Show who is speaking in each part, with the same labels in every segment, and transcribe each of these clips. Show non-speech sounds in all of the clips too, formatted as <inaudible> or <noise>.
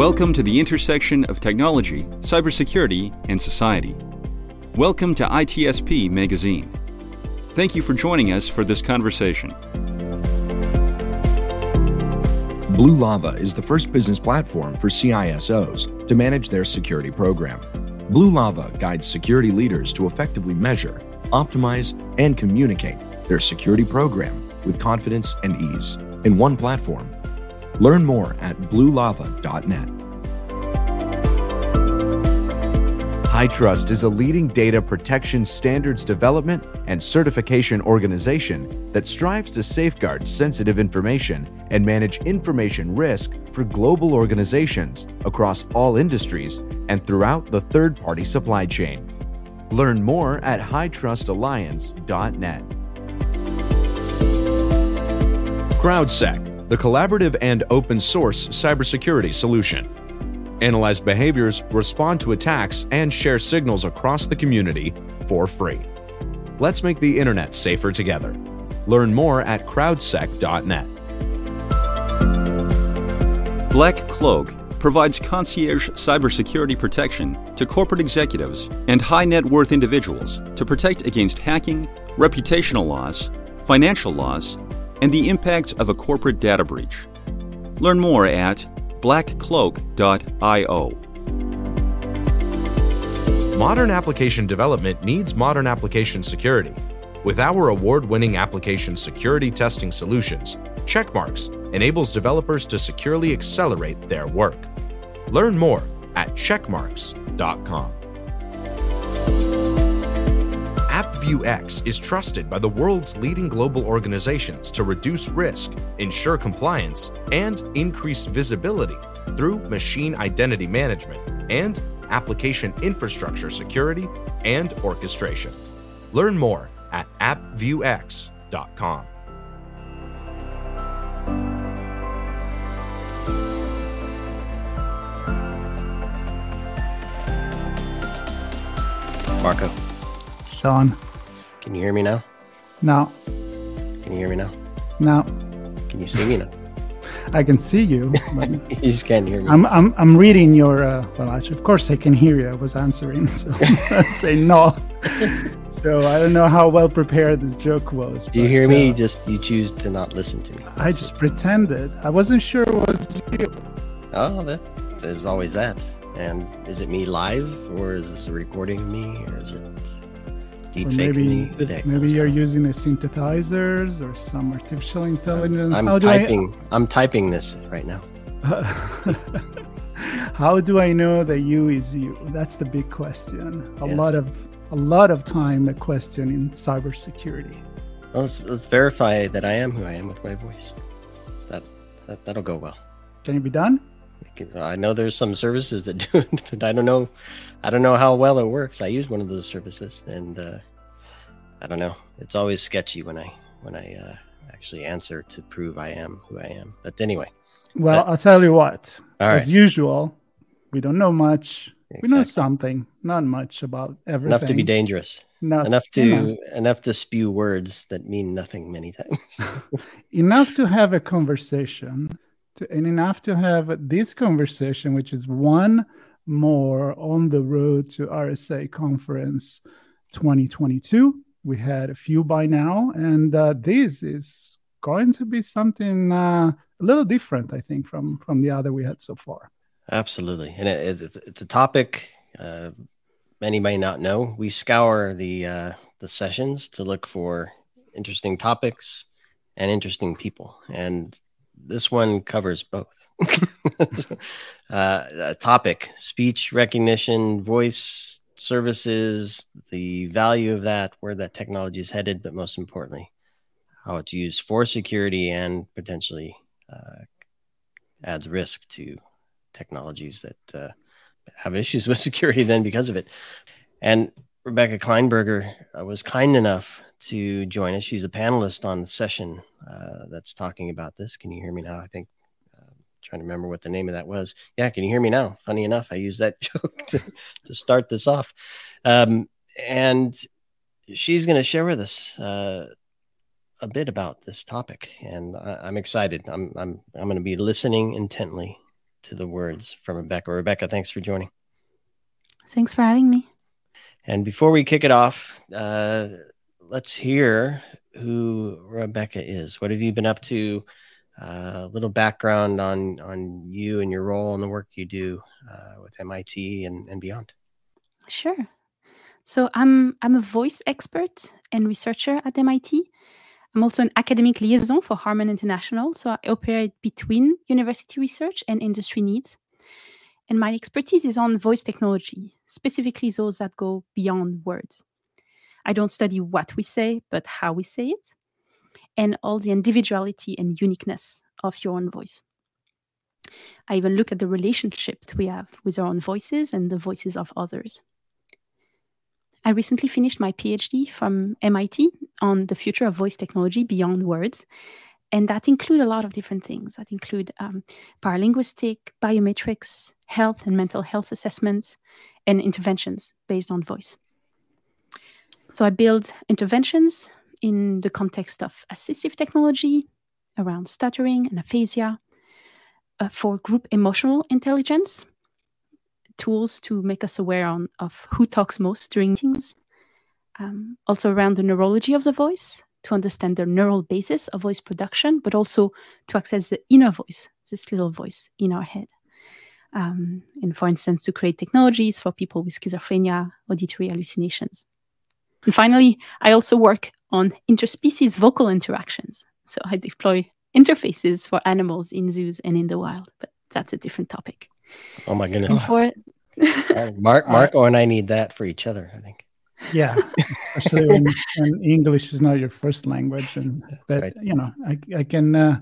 Speaker 1: Welcome to the intersection of technology, cybersecurity, and society. Welcome to ITSP Magazine. Thank you for joining us for this conversation.
Speaker 2: Blue Lava is the first business platform for CISOs to manage their security program. Blue Lava guides security leaders to effectively measure, optimize, and communicate their security program with confidence and ease in one platform. Learn more at bluelava.net.
Speaker 3: HITRUST is a leading data protection standards development and certification organization that strives to safeguard sensitive information and manage information risk for global organizations across all industries and throughout the third party supply chain. Learn more at hitrustalliance.net.
Speaker 2: CrowdSec, the collaborative and open source cybersecurity solution. Analyze behaviors, respond to attacks, and share signals across the community for free. Let's make the internet safer together. Learn more at crowdsec.net.
Speaker 1: Black Cloak provides concierge cybersecurity protection to corporate executives and high net worth individuals to protect against hacking, reputational loss, financial loss, and the impacts of a corporate data breach. Learn more at blackcloak.io.
Speaker 2: Modern application development needs modern application security. With our award winning application security testing solutions, Checkmarx enables developers to securely accelerate their work. Learn more at checkmarx.com. AppViewX is trusted by the world's leading global organizations to reduce risk, ensure compliance, and increase visibility through machine identity management and application infrastructure security and orchestration. Learn more at appviewx.com.
Speaker 4: Marco,
Speaker 5: Sean.
Speaker 4: can you hear me now?
Speaker 5: No,
Speaker 4: Can you hear me now?
Speaker 5: no,
Speaker 4: Can you see me now? <laughs>
Speaker 5: I can see you, but <laughs>
Speaker 4: you just can't hear me.
Speaker 5: I'm I'm I'm reading your. Uh, well, actually, of course I can hear you. I was answering, <laughs> so I say no. so I don't know how well prepared this joke was.
Speaker 4: Do you
Speaker 5: but,
Speaker 4: hear me?
Speaker 5: uh,
Speaker 4: Just you choose to not listen to me.
Speaker 5: I just pretended. I wasn't sure it was you.
Speaker 4: Oh, that, there's always that. And is it me live, or is this a recording of me, or is it deep
Speaker 5: maybe
Speaker 4: me? Who the heck
Speaker 5: maybe you're using a synthesizers or some artificial intelligence.
Speaker 4: I'm
Speaker 5: how do
Speaker 4: typing. I'm typing this right now. <laughs>
Speaker 5: How do I know that you is you? That's the big question. A
Speaker 4: Yes.
Speaker 5: lot of a lot of time a question in cybersecurity.
Speaker 4: Well, let's, let's verify that I am who I am with my voice. That, that that'll go well.
Speaker 5: Can it be done?
Speaker 4: I know there's some services that do it, <laughs> but I don't know. I don't know how well it works. I use one of those services, and uh, I don't know. It's always sketchy when I when I uh, actually answer to prove I am who I am. But anyway,
Speaker 5: Well,
Speaker 4: But-
Speaker 5: I'll tell you what. As
Speaker 4: right,
Speaker 5: usual, we don't know much. We know something, not much about everything.
Speaker 4: enough to be dangerous,
Speaker 5: Not-
Speaker 4: enough to
Speaker 5: enough.
Speaker 4: enough to spew words that mean nothing many times. <laughs>
Speaker 5: enough to have a conversation, to, and enough to have this conversation, which is one more on the road to RSA conference 2022. We had a few by now, and uh, this is going to be something uh, a little different, I think, from from the other we had so far.
Speaker 4: Absolutely, and it, it's, it's a topic uh, many may not know. We scour the uh, the sessions to look for interesting topics and interesting people, and this one covers both. <laughs> uh, topic: speech recognition, voice services, the value of that, where that technology is headed, but most importantly, how it's used for security and potentially uh, adds risk to technologies that uh, have issues <laughs> with security then because of it. And Rebecca Kleinberger uh, was kind enough to join us. She's a panelist on the session uh, that's talking about this. Can you hear me now? I think. uh, Trying to remember what the name of that was. Yeah, can you hear me now? Funny enough, I used that <laughs> joke to, to start this off. Um, and she's going to share with us uh, a bit about this topic, and I, I'm excited. I'm I'm I'm going to be listening intently to the words from Rebecca. Rebecca, thanks for joining.
Speaker 6: Thanks for having me.
Speaker 4: And before we kick it off, uh, let's hear who Rebecca is. What have you been up to? A uh, little background on on you and your role and the work you do uh, with MIT and, and beyond.
Speaker 6: Sure. So I'm I'm a voice expert and researcher at MIT. I'm also an academic liaison for Harman International, so I operate between university research and industry needs. And my expertise is on voice technology, specifically those that go beyond words. I don't study what we say, but how we say it, and all the individuality and uniqueness of your own voice. I even look at the relationships we have with our own voices and the voices of others. I recently finished my PhD from MIT on the future of voice technology beyond words. And that include a lot of different things. That include um, paralinguistic, biometrics, health and mental health assessments, and interventions based on voice. So I build interventions in the context of assistive technology around stuttering and aphasia, uh, for group emotional intelligence, tools to make us aware on, of who talks most during meetings. Um, also around the neurology of the voice to understand the neural basis of voice production, but also to access the inner voice, this little voice in our head. Um, and for instance, to create technologies for people with schizophrenia, auditory hallucinations. And finally, I also work on interspecies vocal interactions. So I deploy interfaces for animals in zoos and in the wild, but that's a different topic.
Speaker 4: Oh my goodness. For... Mark, <laughs> Marco and I need that for each other, I think.
Speaker 5: Yeah, especially when, when, English is not your first language, and but right. you know, I, I can uh,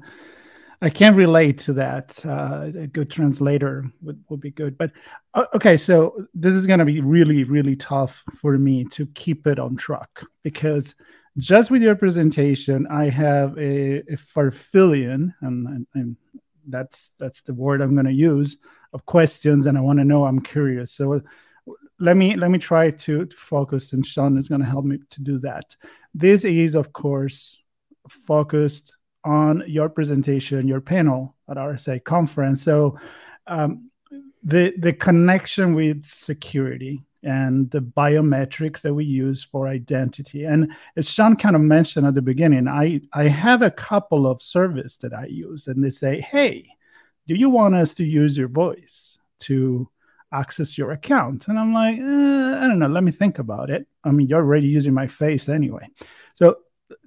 Speaker 5: I can't relate to that. Uh, a good translator would, would be good. But uh, okay, so this is going to be really really tough for me to keep it on track because just with your presentation, I have a, a farfillion, and, and, and that's that's the word I'm going to use of questions, and I want to know. I'm curious. So let me let me try to, to focus, and Sean is going to help me to do that. This is, of course, focused on your presentation, your panel at RSA conference. So um, the the connection with security and the biometrics that we use for identity. And as Sean kind of mentioned at the beginning, I, I have a couple of service that I use, and they say, hey, do you want us to use your voice to access your account? And I'm like, eh, I don't know. Let me think about it. I mean, you're already using my face anyway. So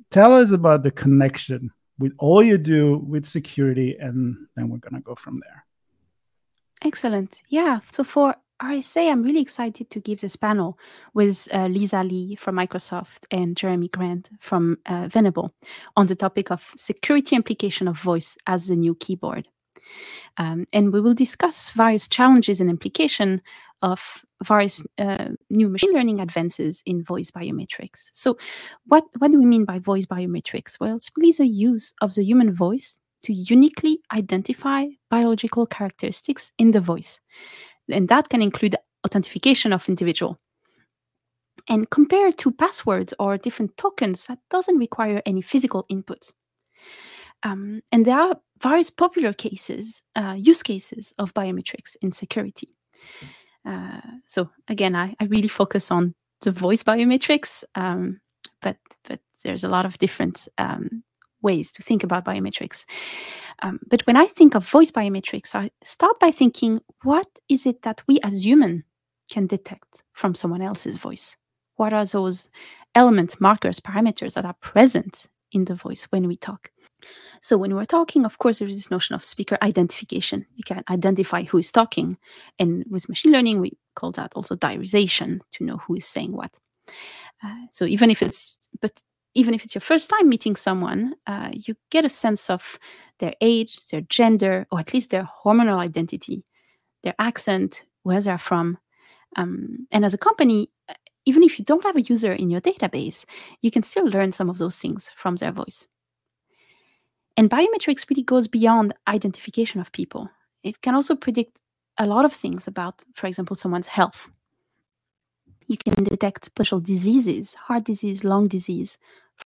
Speaker 5: tell us about the connection with all you do with security, and then we're going to go from there.
Speaker 6: Excellent. Yeah. So for RSA, I'm really excited to give this panel with uh, Lisa Lee from Microsoft and Jeremy Grant from uh, Venable on the topic of security implication of voice as the new keyboard. Um, and we will discuss various challenges and implication of various uh, new machine learning advances in voice biometrics. So, what, what do we mean by voice biometrics? Well, it's really the use of the human voice to uniquely identify biological characteristics in the voice. And that can include authentication of individual. And compared to passwords or different tokens, that doesn't require any physical input. Um, and there are various popular cases, uh, use cases of biometrics in security. Uh, so again, I, I, really focus on the voice biometrics, um, but but there's a lot of different um, ways to think about biometrics. Um, but when I think of voice biometrics, I start by thinking, what is it that we as human can detect from someone else's voice? What are those element markers, parameters that are present in the voice when we talk? So when we're talking, of course, there is this notion of speaker identification. You can identify who is talking. And with machine learning, we call that also diarization to know who is saying what. Uh, so even if it's, but even if it's your first time meeting someone, uh, you get a sense of their age, their gender, or at least their hormonal identity, their accent, where they're from. Um, and as a company, uh, even if you don't have a user in your database, you can still learn some of those things from their voice. And biometrics really goes beyond identification of people. It can also predict a lot of things about, for example, someone's health. You can detect special diseases, heart disease, lung disease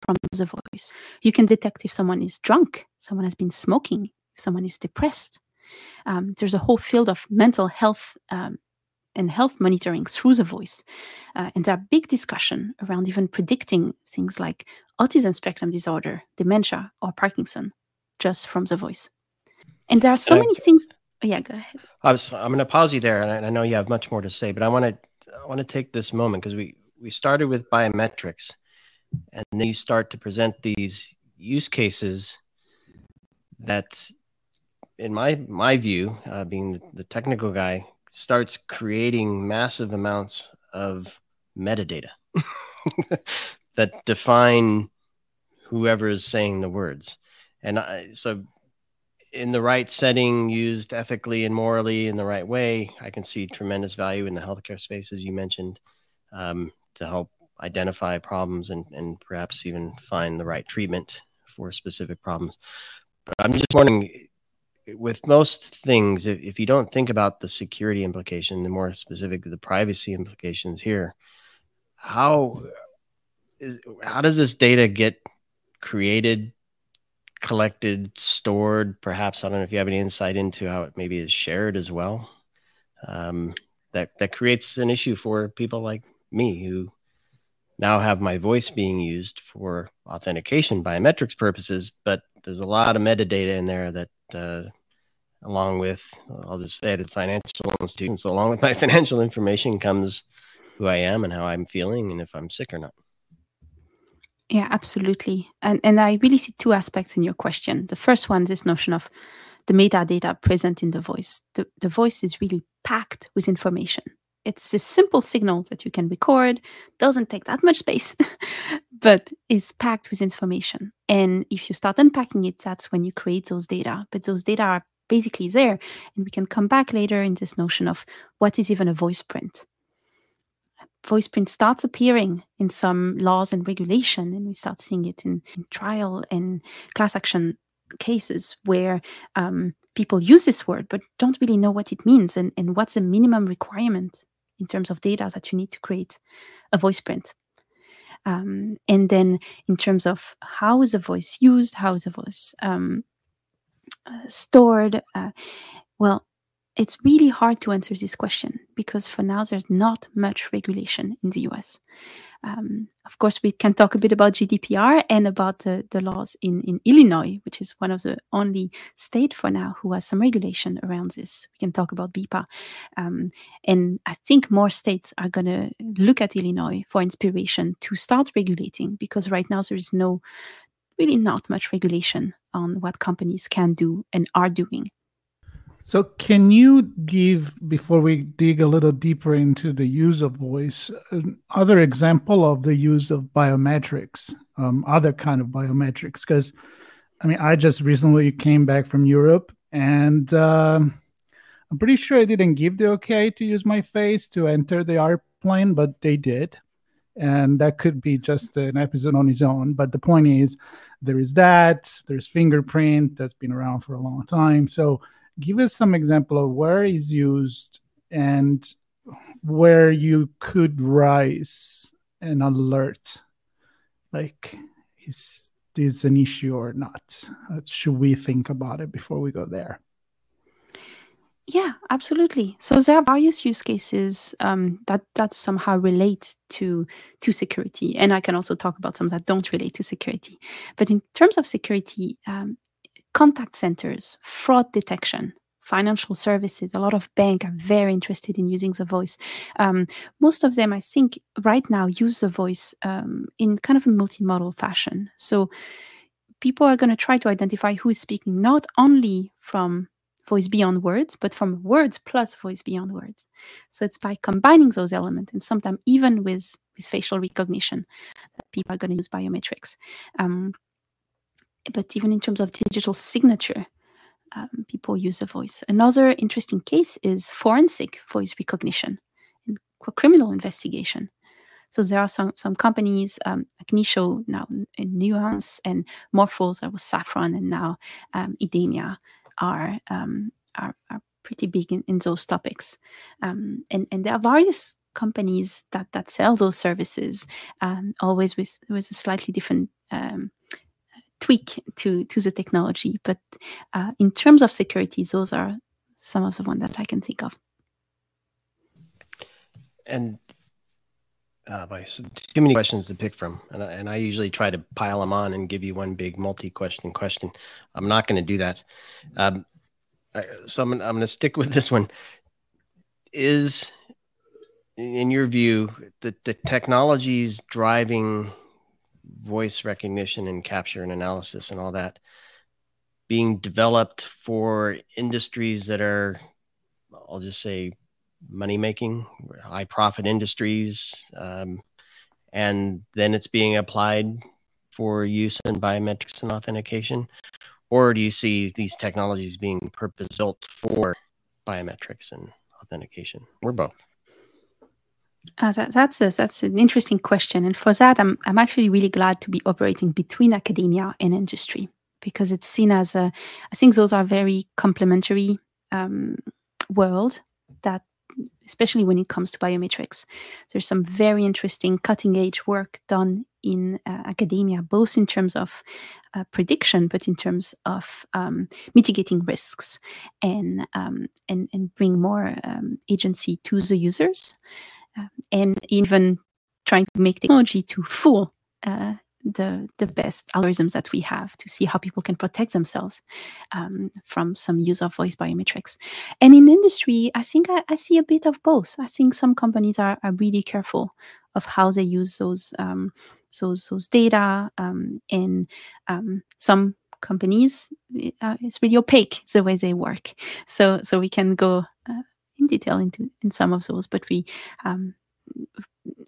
Speaker 6: from the voice. You can detect if someone is drunk, someone has been smoking, if someone is depressed. Um, there's a whole field of mental health um, and health monitoring through the voice. Uh, and there are big discussion around even predicting things like autism spectrum disorder, dementia, or Parkinson just from the voice. And there are so many things. Oh, yeah, go ahead.
Speaker 4: I was, I'm going to pause you there, and I, I know you have much more to say, but I want to I want to take this moment because we we started with biometrics, and then you start to present these use cases that, in my my view, uh, being the technical guy, starts creating massive amounts of metadata <laughs> that define whoever is saying the words. And I, so, in the right setting, used ethically and morally in the right way, I can see tremendous value in the healthcare space, as you mentioned, um, to help identify problems and, and perhaps even find the right treatment for specific problems. But I'm just wondering with most things, if, if you don't think about the security implication, the more specific the privacy implications here, how is how does this data get created, collected, stored? Perhaps I don't know if you have any insight into how it maybe is shared as well. Um, that that creates an issue for people like me who now have my voice being used for authentication biometrics purposes, but there's a lot of metadata in there that uh, along with I'll just say the financial institutions. So along with my <laughs> financial information comes who I am and how I'm feeling and if I'm sick or not.
Speaker 6: Yeah, absolutely. And and I really see two aspects in your question. The first one, this notion of the metadata present in the voice. The, the voice is really packed with information. It's a simple signal that you can record, doesn't take that much space, <laughs> but is packed with information. And if you start unpacking it, that's when you create those data. But those data are basically there. And we can come back later in this notion of what is even a voice print. Voice print starts appearing in some laws and regulation, and we start seeing it in, in trial and class action cases where um, people use this word but don't really know what it means and, and what's the minimum requirement in terms of data that you need to create a voice print. Um, and then in terms of how is a voice used, how is a voice um, uh, stored? Uh, well, it's really hard to answer this question because for now there's not much regulation in the US. Um, of course, we can talk a bit about GDPR and about the, the laws in, in Illinois, which is one of the only state for now who has some regulation around this. We can talk about BIPA. Um, and I think more states are going to look at Illinois for inspiration to start regulating because right now there is no, really not much regulation on what companies can do and are doing
Speaker 5: so, can you give, before we dig a little deeper into the use of voice, another example of the use of biometrics, um, other kind of biometrics? Because, I mean, I just recently came back from Europe, and uh, I'm pretty sure I didn't give the okay to use my face to enter the airplane, but they did, and that could be just an episode on its own. But the point is, there is that. There's fingerprint that's been around for a long time, so give us some example of where is used and where you could rise an alert like is this an issue or not? Uh, should we think about it before we go there?
Speaker 6: Yeah absolutely. So there are various use cases um, that that somehow relate to to security. And i can also talk about some that don't relate to security. But in terms of security um, contact centers, fraud detection, financial services. A lot of banks are very interested in using the voice. Um, most of them, I think, right now use the voice um, in kind of a multimodal fashion. So people are going to try to identify who is speaking not only from voice beyond words, but from words plus voice beyond words. So it's by combining those elements and sometimes even with, with facial recognition that people are going to use biometrics. Um, but even in terms of digital signature, um, people use a voice. Another interesting case is forensic voice recognition in criminal investigation. So there are some some companies um, like now in Nuance and Morphos that was Safran and now um, Idemia are, um, are, are pretty big in, in those topics. Um, and and there are various companies that that sell those services, um, always with with a slightly different um, tweak to to the technology. But uh, in terms of security, those are some of the ones that I can think of.
Speaker 4: And uh, by too many questions to pick from, and I, and I usually try to pile them on and give you one big multi-question question. I'm not going to do that. Um, I, so I'm, I'm going to stick with this one. Is in your view the the technologies driving voice recognition and capture and analysis and all that being developed for industries that are, I'll just say, money making, high profit industries, um, and then it's being applied for use in biometrics and authentication? Or do you see these technologies being purpose built for biometrics and authentication, We're both?
Speaker 6: Uh, that, that's a, that's an interesting question, and for that, I'm I'm actually really glad to be operating between academia and industry because it's seen as a. I think those are very complementary um, world that especially when it comes to biometrics. There's some very interesting cutting edge work done in uh, academia, both in terms of uh, prediction, but in terms of um, mitigating risks and, um, and, and bring more um, agency to the users, and even trying to make technology to fool uh, the the best algorithms that we have to see how people can protect themselves um, from some use of voice biometrics. And in industry, I think I, I, see a bit of both. I think some companies are, are really careful of how they use those um, those those data, um, and um, some companies uh, it's really opaque the way they work. So so we can go. Uh, in detail into in some of those, but we um,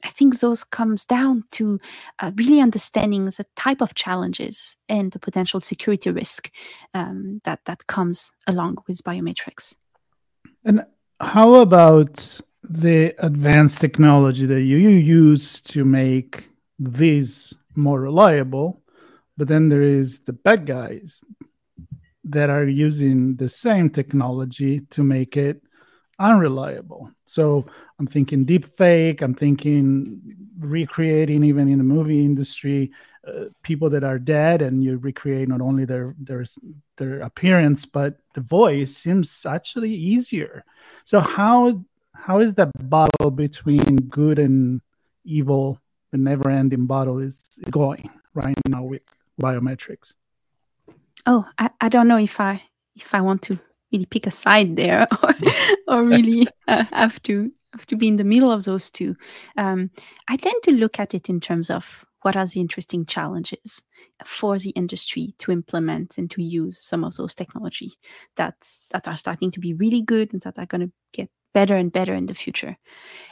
Speaker 6: I think those comes down to uh, really understanding the type of challenges and the potential security risk um, that that comes along with biometrics.
Speaker 5: And how about the advanced technology that you, you use to make these more reliable? But then there is the bad guys that are using the same technology to make it unreliable. So I'm thinking deep fake. I'm thinking recreating even in the movie industry uh, people that are dead, and you recreate not only their their their appearance but the voice seems actually easier. So how how is that battle between good and evil, the never-ending battle, is going right now with biometrics?
Speaker 6: Oh, I, I don't know if I if I want to really pick a side there <laughs> or, <laughs> or really uh, have to have to be in the middle of those two. Um, I tend to look at it in terms of what are the interesting challenges for the industry to implement and to use some of those technology that that are starting to be really good and that are going to get better and better in the future.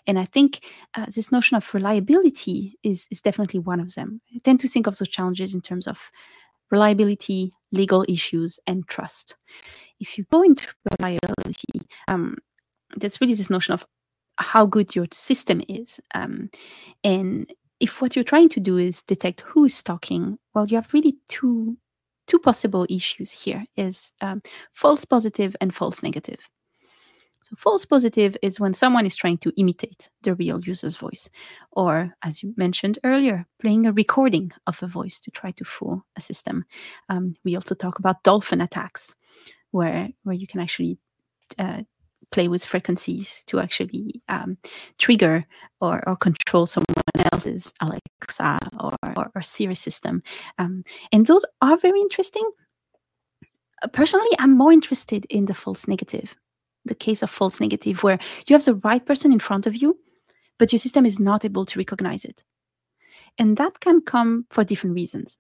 Speaker 6: And I think uh, this notion of reliability is is definitely one of them. I tend to think of those challenges in terms of reliability, legal issues, and trust if you go into reliability, um, there's really this notion of how good your system is. Um, and if what you're trying to do is detect who is talking, well, you have really two two possible issues here: is um, false positive and false negative. So false positive is when someone is trying to imitate the real user's voice, or as you mentioned earlier, playing a recording of a voice to try to fool a system. Um, we also talk about dolphin attacks, where where you can actually uh, play with frequencies to actually um, trigger or, or control someone else's Alexa or, or, or Siri system. Um, and those are very interesting. Uh, personally, I'm more interested in the false negative, the case of false negative, where you have the right person in front of you, but your system is not able to recognize it. And that can come for different reasons.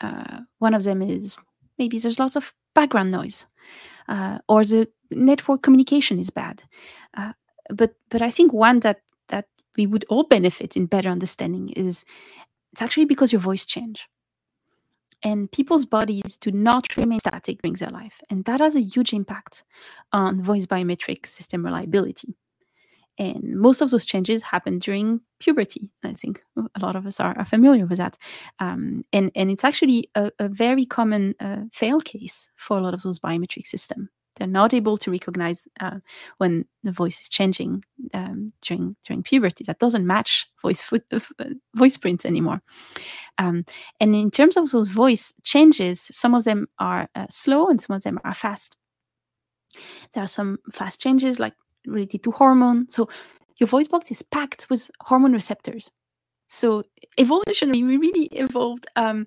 Speaker 6: Uh, one of them is maybe there's lots of background noise uh, or the network communication is bad. Uh, but but I think one that that we would all benefit in better understanding is it's actually because your voice change. And people's bodies do not remain static during their life. And that has a huge impact on voice biometric system reliability. And most of those changes happen during puberty. I think a lot of us are, are familiar with that. Um, and, and it's actually a, a very common uh, fail case for a lot of those biometric systems They're not able to recognize uh, when the voice is changing um, during during puberty. That doesn't match voice foot, uh, voice prints anymore. Um, and in terms of those voice changes, some of them are uh, slow and some of them are fast. There are some fast changes like related to hormone. So your voice box is packed with hormone receptors. So evolutionarily, we really evolved um,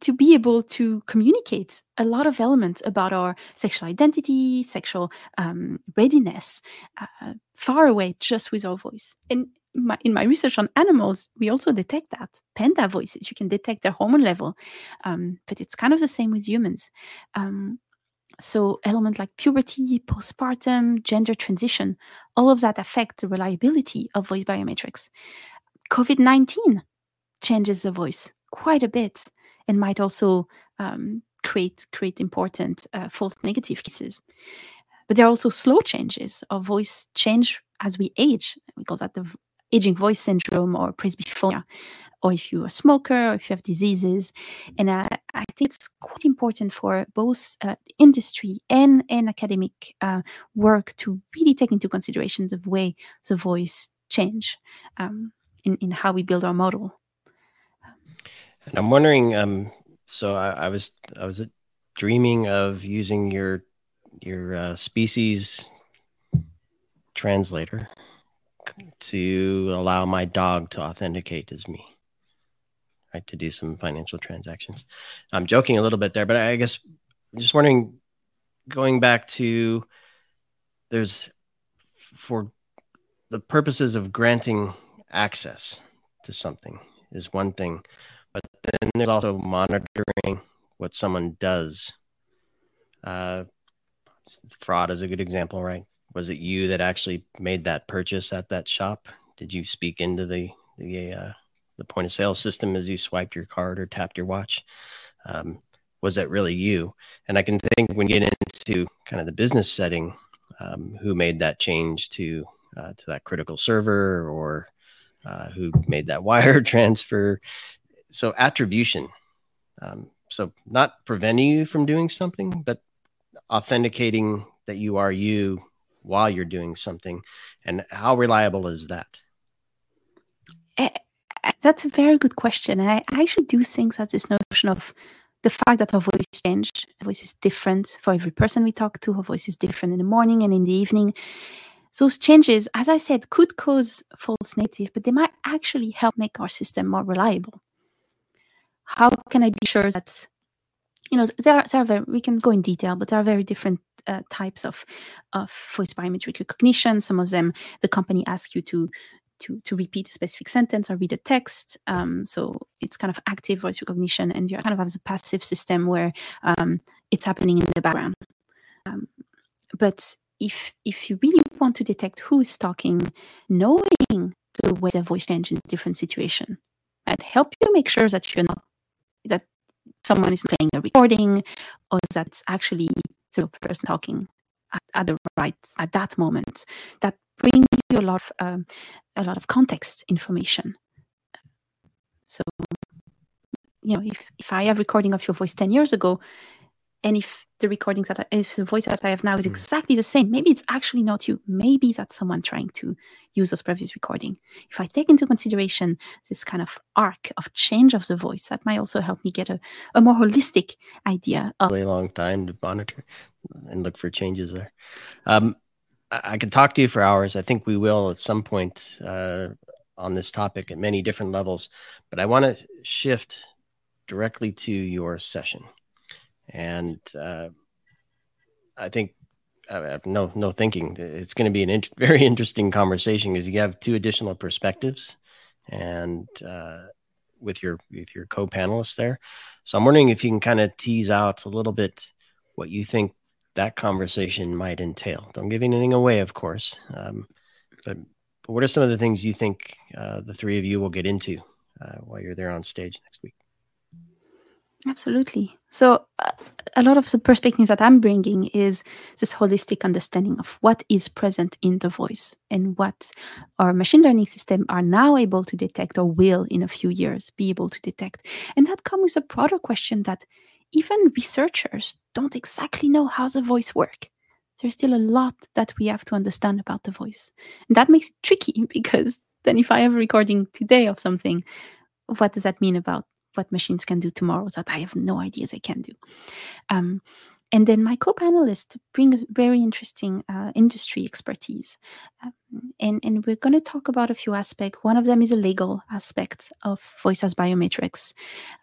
Speaker 6: to be able to communicate a lot of elements about our sexual identity, sexual um, readiness, uh, far away just with our voice. And my, in my research on animals, we also detect that panda voices. You can detect their hormone level, um, but it's kind of the same with humans. Um, so elements like puberty, postpartum, gender transition, all of that affect the reliability of voice biometrics. COVID 19 changes the voice quite a bit and might also um, create create important uh, false negative cases. But there are also slow changes of voice change as we age. We call that the aging voice syndrome or presbyphonia, or if you're a smoker, or if you have diseases. And uh, I think it's quite important for both uh, industry and, and academic uh, work to really take into consideration the way the voice change um, in, in how we build our model.
Speaker 4: And I'm wondering, um, so I, I, was I was dreaming of using your your uh, species translator to allow my dog to authenticate as me, right? To do some financial transactions. I'm joking a little bit there, but I guess I'm just wondering, going back to there's for the purposes of granting access to something is one thing but then there's also monitoring what someone does. Uh, fraud is a good example, right? Was it you that actually made that purchase at that shop? Did you speak into the the uh, the point of sale system as you swiped your card or tapped your watch? Um, was that really you? And I can think when you get into kind of the business setting, um, who made that change to uh, to that critical server or uh, who made that <laughs> wire transfer so attribution um, so not preventing you from doing something but authenticating that you are you while you're doing something and how reliable is that
Speaker 6: that's a very good question and i actually do think that this notion of the fact that our voice change our voice is different for every person we talk to our voice is different in the morning and in the evening those changes as i said could cause false negative but they might actually help make our system more reliable how can I be sure that you know there are, there are very, we can go in detail, but there are very different uh, types of of voice biometric recognition. Some of them the company asks you to to to repeat a specific sentence or read a text. Um, so it's kind of active voice recognition, and you kind of have a passive system where um, it's happening in the background. Um, but if if you really want to detect who is talking, knowing the way the voice change in different situation, might help you make sure that you're not that someone is playing a recording or that's actually the person talking at, at, the right at that moment that brings you a lot of um, a lot of context information so you know if if i have recording of your voice 10 years ago and if the recordings that I, if the voice that I have now is hmm. exactly the same, maybe it's actually not you. Maybe that's someone trying to use those previous recording. If I take into consideration this kind of arc of change of the voice, that might also help me get a, a more holistic idea
Speaker 4: of a long time to monitor and look for changes there. Um, I, could talk to you for hours. I think we will at some point uh, on this topic at many different levels, but I want to shift directly to your session and uh, I think uh, no no thinking. It's going to be an <laughs> very interesting conversation because you have two additional perspectives, and uh, with your with your co-panelists there. So I'm wondering if you can kind of tease out a little bit what you think that conversation might entail. Don't give anything away, of course, um, but, but what are some of the things you think uh, the three of you will get into uh, while you're there on stage next week?
Speaker 6: Absolutely. So, uh, a lot of the perspectives that I'm bringing is this holistic understanding of what is present in the voice and what our machine learning system are now able to detect or will in a few years be able to detect. And that comes with a broader question that even researchers don't exactly know how the voice work. There's still a lot that we have to understand about the voice. And that makes it tricky <laughs> because then if I have a recording today of something, what does that mean about what machines can do tomorrow that I have no idea they can do? Um, and then my co-panelists bring very interesting uh, industry expertise. Um, and, and we're going to talk about a few aspects one of them is a legal aspect of voice as biometrics.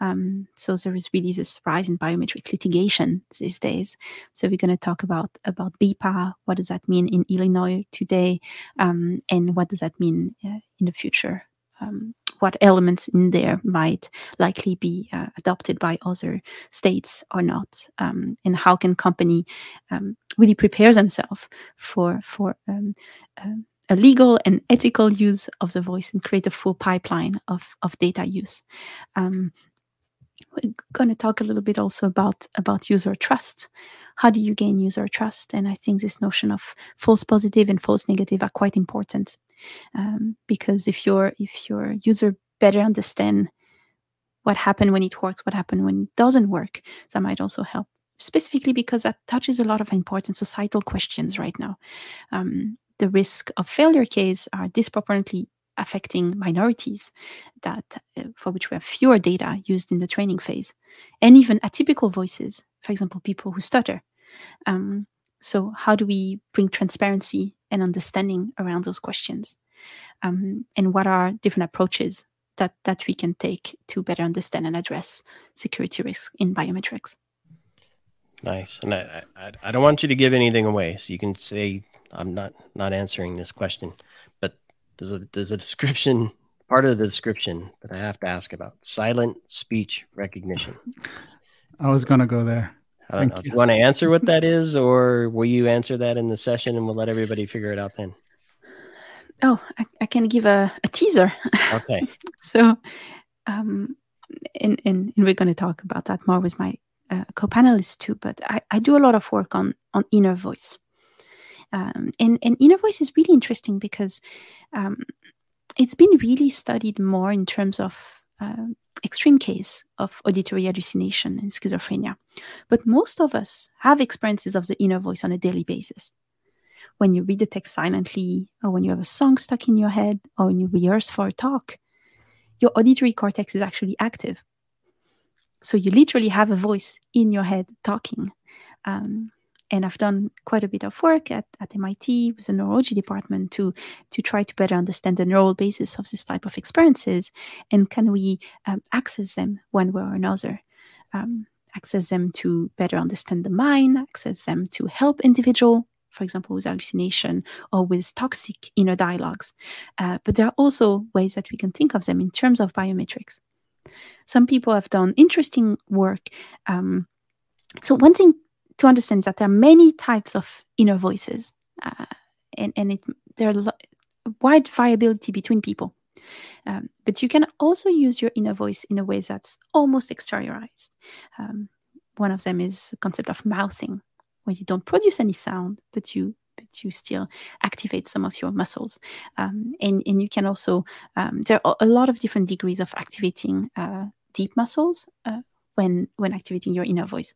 Speaker 6: Um, so there is really this rise in biometric litigation these days. So we're going to talk about about BIPA what does that mean in illinois today um, and what does that mean uh, in the future um, what elements in there might likely be uh, adopted by other states or not, um, and how can company um, really prepare themselves for for um, um, a legal and ethical use of the voice and create a full pipeline of, of data use. Um, we're going to talk a little bit also about about user trust. How do you gain user trust? And i think this notion of false positive and false negative are quite important um, because if your if your user better understand what happened when it works, what happened when it doesn't work, that might also help. Specifically because that touches a lot of important societal questions right now. Um, the risk of failure case are disproportionately affecting minorities that uh, for which we have fewer data used in the training phase and even atypical voices for example people who stutter um, so, how do we bring transparency and understanding around those questions? Um, and what are different approaches that, that we can take to better understand and address security risks in biometrics?
Speaker 4: Nice. And I, I, I don't want you to give anything away, so you can say I'm not not answering this question, but there's a there's a description <laughs> part of the description that I have to ask about silent speech recognition. <laughs>
Speaker 5: I was going to go there.
Speaker 4: I don't know if you want to answer what that is, or will you answer that in the session and we'll let everybody figure it out then?
Speaker 6: Oh, I, I can give a, a teaser.
Speaker 4: Okay. <laughs>
Speaker 6: so, um, and, and, and we're going to talk about that more with my uh, co-panelists too. But I, I do a lot of work on on inner voice, um, and and inner voice is really interesting because um, it's been really studied more in terms of uh, extreme case of auditory hallucination and schizophrenia. But most of us have experiences of the inner voice on a daily basis. When you read the text silently, or when you have a song stuck in your head, or when you rehearse for a talk, your auditory cortex is actually active. So you literally have a voice in your head talking. Um, and I've done quite a bit of work at, at MIT with the neurology department to to try to better understand the neural basis of this type of experiences and can we um, access them one way or another. Um, access them to better understand the mind, access them to help individual, for example, with hallucination or with toxic inner dialogues. Uh, but there are also ways that we can think of them in terms of biometrics. Some people have done interesting work. Um, so one thing to understand that there are many types of inner voices, uh, and and it there are wide variability between people. Um, but you can also use your inner voice in a way that's almost exteriorized. Um, one of them is the concept of mouthing, where you don't produce any sound, but you but you still activate some of your muscles. Um, and, and you can also, um, there are a lot of different degrees of activating uh, deep muscles uh, when, when activating your inner voice.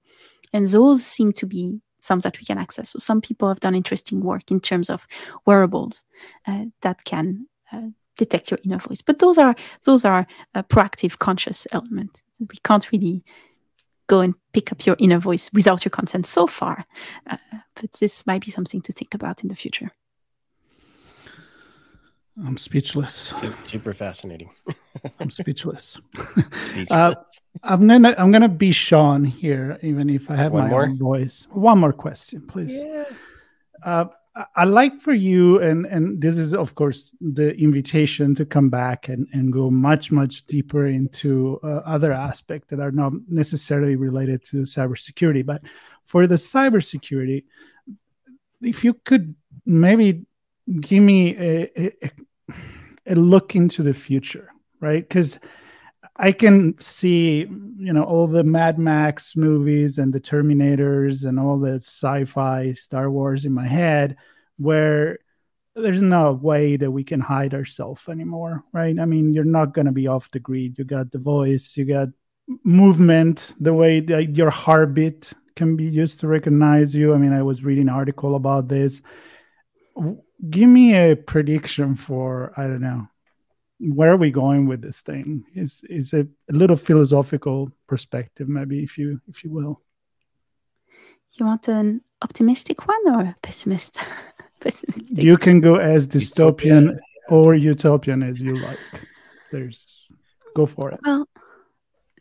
Speaker 6: And those seem to be some that we can access. So some people have done interesting work in terms of wearables uh, that can uh, detect your inner voice. But those are those are a proactive, conscious element. We can't really go and pick up your inner voice without your consent so far. Uh, but this might be something to think about in the future.
Speaker 5: I'm speechless.
Speaker 4: Super, fascinating. <laughs>
Speaker 5: I'm speechless. speechless. Uh, I'm gonna I'm gonna be Sean here, even if I have One my more? own voice. One more question, please. Yeah. Uh, I like for you, and and this is of course the invitation to come back and and go much much deeper into uh, other aspects that are not necessarily related to cybersecurity. But for the cybersecurity, if you could maybe give me a, a, a look into the future, right? Because I can see, you know, all the Mad Max movies and the Terminators and all the sci-fi Star Wars in my head, where there's no way that we can hide ourselves anymore, right? I mean, you're not going to be off the grid. You got the voice, you got movement, the way the, your heartbeat can be used to recognize you. I mean, I was reading an article about this. Give me a prediction for I don't know where are we going with this thing? Is is a, a little philosophical perspective, maybe if you if you will.
Speaker 6: You want an optimistic one or pessimist? <laughs> pessimistic.
Speaker 5: You can go as dystopian or utopian as you like. There's go for it.
Speaker 6: Well,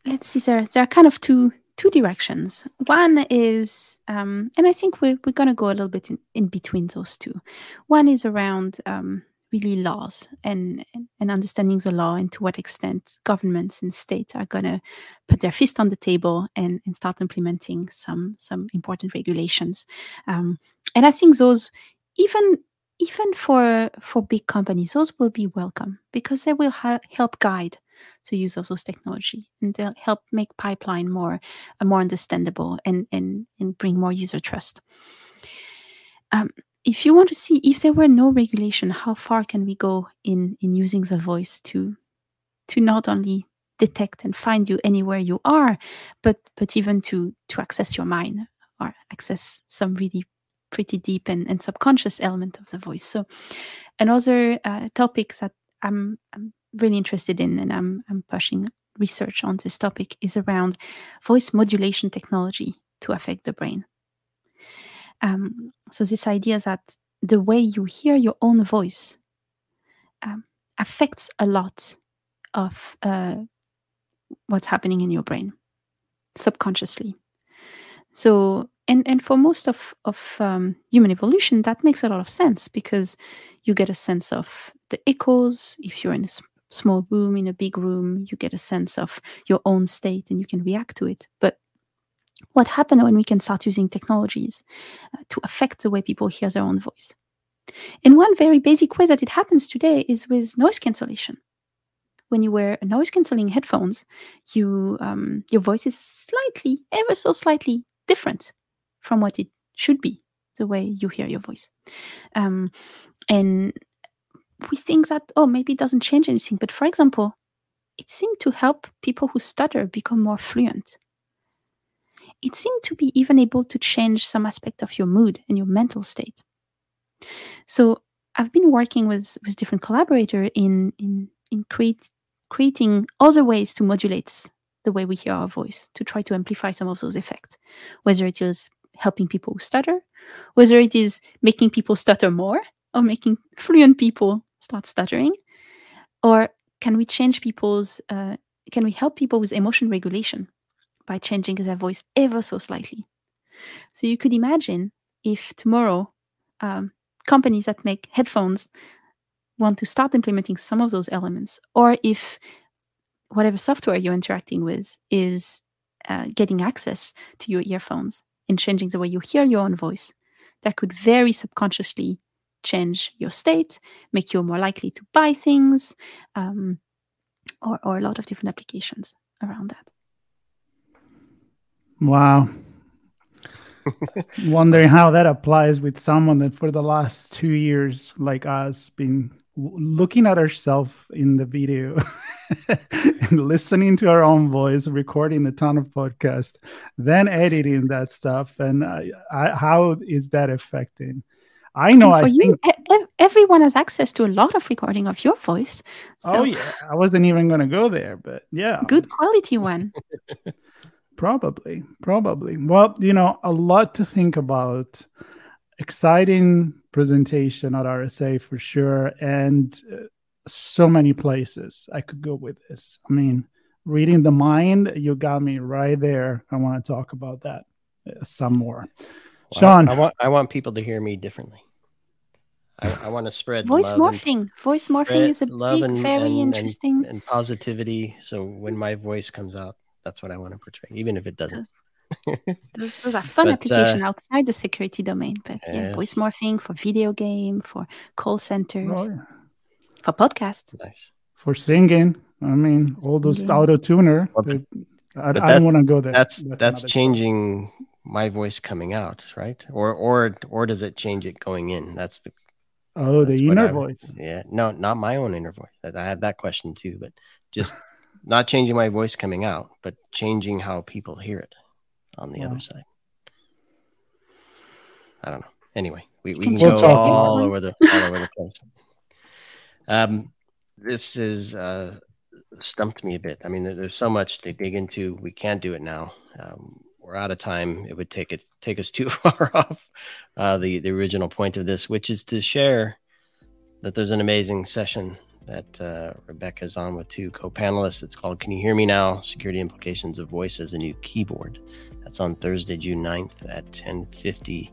Speaker 6: let's see. There, there are kind of two two directions. One is, um, and I think we're we're gonna go a little bit in, in between those two. One is around um, really laws and and understanding the law and to what extent governments and states are gonna put their fist on the table and, and start implementing some some important regulations. Um, and I think those even even for for big companies, those will be welcome because they will ha- help guide the use of those technology and they'll help make pipeline more uh, more understandable and and and bring more user trust. Um, if you want to see if there were no regulation, how far can we go in in using the voice to to not only detect and find you anywhere you are, but but even to to access your mind or access some really pretty deep and, and subconscious element of the voice. So another uh, topic that I'm, I'm really interested in and I'm, I'm pushing research on this topic is around voice modulation technology to affect the brain. Um, so this idea that the way you hear your own voice um, affects a lot of uh, what's happening in your brain subconsciously. So and and for most of of um, human evolution that makes a lot of sense because you get a sense of the echoes if you're in a small room in a big room you get a sense of your own state and you can react to it. But what happened when we can start using technologies uh, to affect the way people hear their own voice? And one very basic way that it happens today is with noise cancellation. When you wear noise cancelling headphones you um, your voice is slightly ever so slightly different from what it should be, the way you hear your voice. Um, and we think that, oh, maybe it doesn't change anything. But for example, it seemed to help people who stutter become more fluent. It seemed to be even able to change some aspect of your mood and your mental state. So I've been working with with different collaborators in in in create, creating other ways to modulate the way we hear our voice to try to amplify some of those effects, whether it is helping people stutter, whether it is making people stutter more or making fluent people start stuttering, or can we change people's, uh, can we help people with emotion regulation by changing their voice ever so slightly? So you could imagine if tomorrow um, companies that make headphones want to start implementing some of those elements, or if whatever software you're interacting with is uh, getting access to your earphones in changing the way you hear your own voice that could very subconsciously change your state, make you more likely to buy things, um, or, or a lot of different applications around that.
Speaker 5: Wow. <laughs> Wondering how that applies with someone that for the last two years, like us, been looking at ourselves in the video <laughs> and listening to our own voice, recording a ton of podcasts, then editing that stuff, and uh, I, how is that affecting? I know. I you,
Speaker 6: think everyone has access to a lot of recording of your voice.
Speaker 5: So. Oh yeah, I wasn't even going to go there, but yeah,
Speaker 6: good quality one. <laughs>
Speaker 5: probably, probably. Well, you know, a lot to think about. Exciting presentation at RSA for sure, and uh, so many places I could go with this. I mean, reading the mind, you got me right there. I want to talk about that uh, some more. Well, Sean,
Speaker 4: I, I, want I want people to hear me differently. I, I want to spread
Speaker 6: voice morphing. And, voice morphing is a big, and, very and, interesting
Speaker 4: and, positivity. So when my voice comes out, that's what I want to portray, even if it doesn't.
Speaker 6: those, those, are fun <laughs> but, application uh, outside the security domain, but yes. yeah, voice morphing for video game, for call centers. Oh, yeah for podcasts,
Speaker 4: Nice.
Speaker 5: For singing. I mean, all those auto tuner. Well, I, I don't want to go there.
Speaker 4: That's that's, that's changing my voice coming out, right? Or or or does it change it going in? That's the
Speaker 5: Oh, the inner voice.
Speaker 4: Yeah, no, not my own inner voice. I had that question too, but just not changing my voice coming out, but changing how people hear it on the other side. I don't know. Anyway, we, we can we'll go all over the all over the place. Um, this is uh, stumped me a bit. I mean, there's so much to dig into. We can't do it now. Um, we're out of time. It would take it take us <laughs> too far off uh, the the original point of this, which is to share that there's an amazing session that uh, Rebecca's on with two co-panelists. It's called "Can You Hear Me Now? Security Implications of Voice as a New Keyboard." That's on Thursday, June 9th at 10:50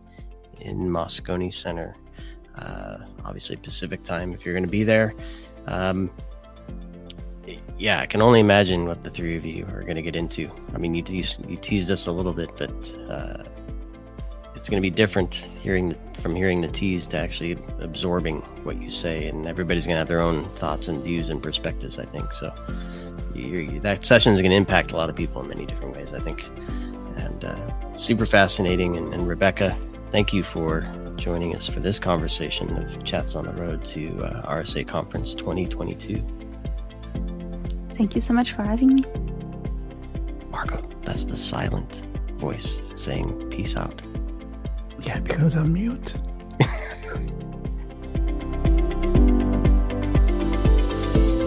Speaker 4: in Moscone Center. Uh, obviously Pacific time if you're going to be there. Um, yeah, I can only imagine what the three of you are going to get into. I mean, you teased, you teased us a little bit, but uh, it's going to be different hearing from hearing the tease to actually absorbing what you say, and everybody's going to have their own thoughts and views and perspectives. I think so. You, that session is going to impact a lot of people in many different ways. I think, and uh, super fascinating. And, and Rebecca, thank you for joining us for this conversation of Chats on the Road to uh, RSA Conference 2022.
Speaker 6: Thank you so much for having me.
Speaker 4: Marco, that's the silent voice saying peace out.
Speaker 5: Yeah, because I'm mute. <laughs>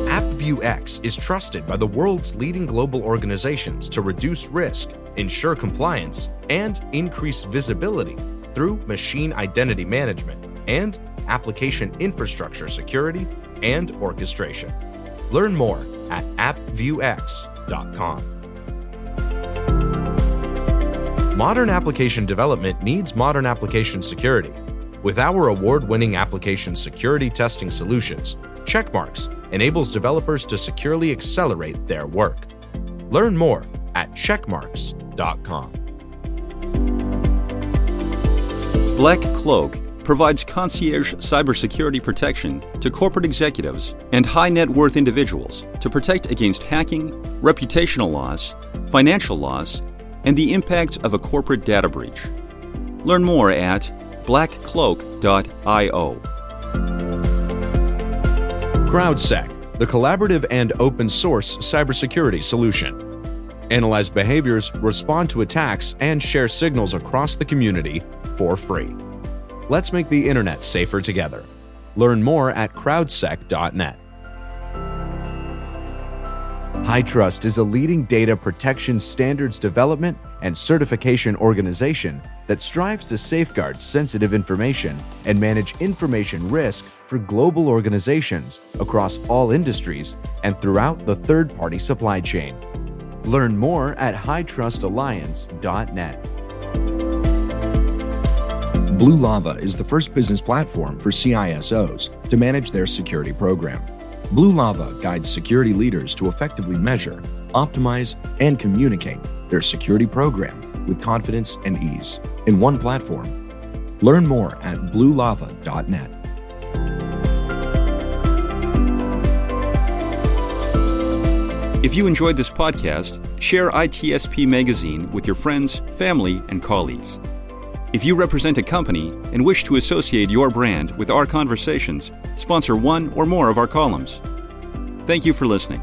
Speaker 2: AppViewX is trusted by the world's leading global organizations to reduce risk, ensure compliance, and increase visibility through machine identity management and application infrastructure security and orchestration. Learn more at appviewx.com. Modern application development needs modern application security. With our award winning application security testing solutions, Checkmarx enables developers to securely accelerate their work. Learn more at checkmarx.com.
Speaker 1: Black Cloak provides concierge cybersecurity protection to corporate executives and high net worth individuals to protect against hacking, reputational loss, financial loss, and the impacts of a corporate data breach. Learn more at blackcloak.io.
Speaker 3: CrowdSec, the collaborative and open source cybersecurity solution. Analyze behaviors, respond to attacks, and share signals across the community for free. Let's make the internet safer together. Learn more at crowdsec.net. HITRUST is a leading data protection standards development and certification organization that strives to safeguard sensitive information and manage information risk for global organizations across all industries and throughout the third party supply chain. Learn more at hitrustalliance.net.
Speaker 7: Blue Lava is the first business platform for CISOs to manage their security program. Blue Lava guides security leaders to effectively measure, optimize, and communicate their security program with confidence and ease in one platform. Learn more at bluelava.net.
Speaker 1: If you enjoyed this podcast, share ITSP Magazine with your friends, family, and colleagues. If you represent a company and wish to associate your brand with our conversations, sponsor one or more of our columns. Thank you for listening.